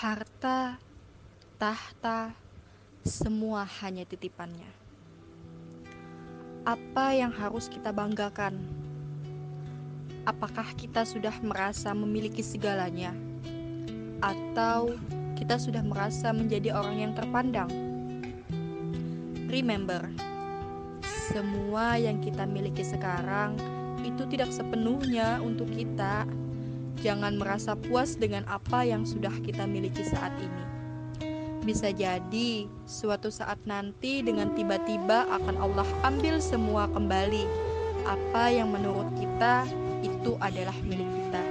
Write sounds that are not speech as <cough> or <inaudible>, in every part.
harta, tahta, semua hanya titipannya. Apa yang harus kita banggakan? Apakah kita sudah merasa memiliki segalanya, atau kita sudah merasa menjadi orang yang terpandang? Remember, semua yang kita miliki sekarang itu tidak sepenuhnya untuk kita. Jangan merasa puas dengan apa yang sudah kita miliki saat ini. Bisa jadi suatu saat nanti dengan tiba-tiba akan Allah ambil semua kembali. Apa yang menurut kita itu adalah milik kita.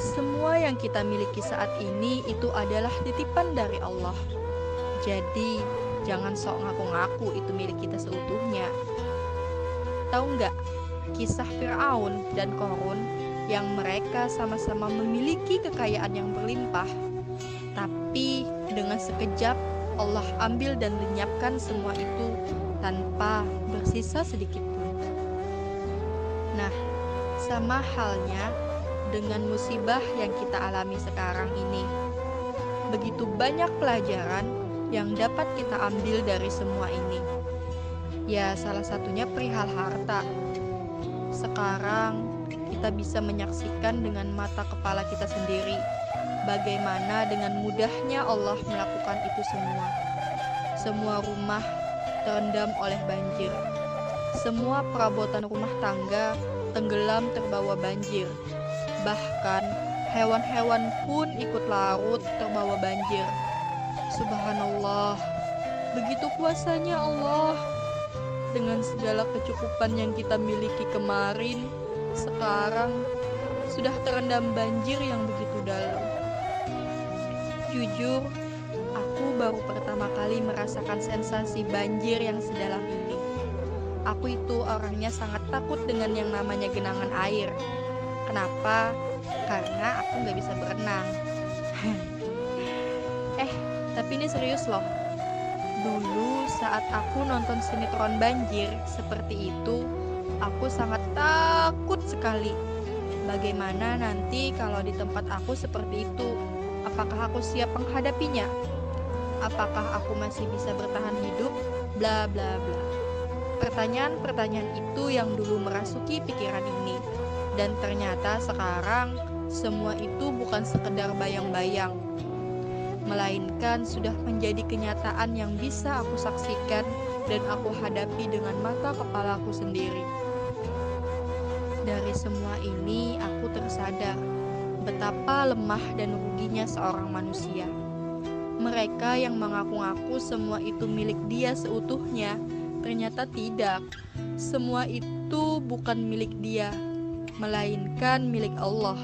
Semua yang kita miliki saat ini itu adalah titipan dari Allah. Jadi, jangan sok ngaku-ngaku itu milik kita seutuhnya. Tahu nggak kisah Fir'aun dan Korun yang mereka sama-sama memiliki kekayaan yang berlimpah, tapi dengan sekejap Allah ambil dan lenyapkan semua itu tanpa bersisa sedikit pun. Nah, sama halnya dengan musibah yang kita alami sekarang ini. Begitu banyak pelajaran yang dapat kita ambil dari semua ini. Ya, salah satunya perihal harta. Sekarang kita bisa menyaksikan dengan mata kepala kita sendiri bagaimana dengan mudahnya Allah melakukan itu semua. Semua rumah terendam oleh banjir. Semua perabotan rumah tangga tenggelam terbawa banjir. Bahkan hewan-hewan pun ikut larut terbawa banjir. Subhanallah, begitu kuasanya Allah. Dengan segala kecukupan yang kita miliki kemarin, sekarang sudah terendam banjir yang begitu dalam. Jujur, aku baru pertama kali merasakan sensasi banjir yang sedalam ini. Aku itu orangnya sangat takut dengan yang namanya genangan air. Kenapa? Karena aku nggak bisa berenang. <laughs> eh, tapi ini serius loh. Dulu saat aku nonton sinetron banjir seperti itu, Aku sangat takut sekali. Bagaimana nanti kalau di tempat aku seperti itu? Apakah aku siap menghadapinya? Apakah aku masih bisa bertahan hidup? Bla bla bla. Pertanyaan-pertanyaan itu yang dulu merasuki pikiran ini. Dan ternyata sekarang semua itu bukan sekedar bayang-bayang, melainkan sudah menjadi kenyataan yang bisa aku saksikan dan aku hadapi dengan mata kepalaku sendiri. Dari semua ini, aku tersadar betapa lemah dan ruginya seorang manusia. Mereka yang mengaku-ngaku semua itu milik dia seutuhnya, ternyata tidak. Semua itu bukan milik dia, melainkan milik Allah.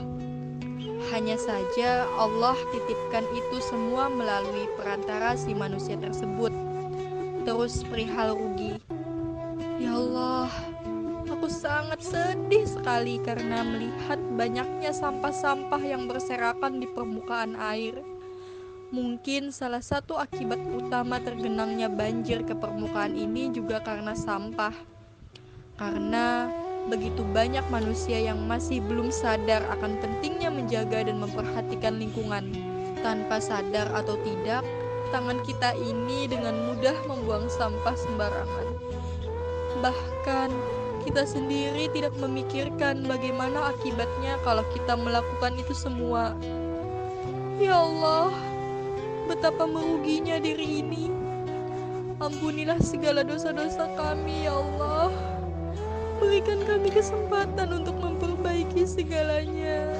Hanya saja Allah titipkan itu semua melalui perantara si manusia tersebut. Terus perihal rugi. Ya Allah, Aku sangat sedih sekali karena melihat banyaknya sampah-sampah yang berserakan di permukaan air. Mungkin salah satu akibat utama tergenangnya banjir ke permukaan ini juga karena sampah. Karena begitu banyak manusia yang masih belum sadar akan pentingnya menjaga dan memperhatikan lingkungan. Tanpa sadar atau tidak, tangan kita ini dengan mudah membuang sampah sembarangan. Bahkan kita sendiri tidak memikirkan bagaimana akibatnya kalau kita melakukan itu semua. Ya Allah, betapa meruginya diri ini. Ampunilah segala dosa-dosa kami, ya Allah. Berikan kami kesempatan untuk memperbaiki segalanya.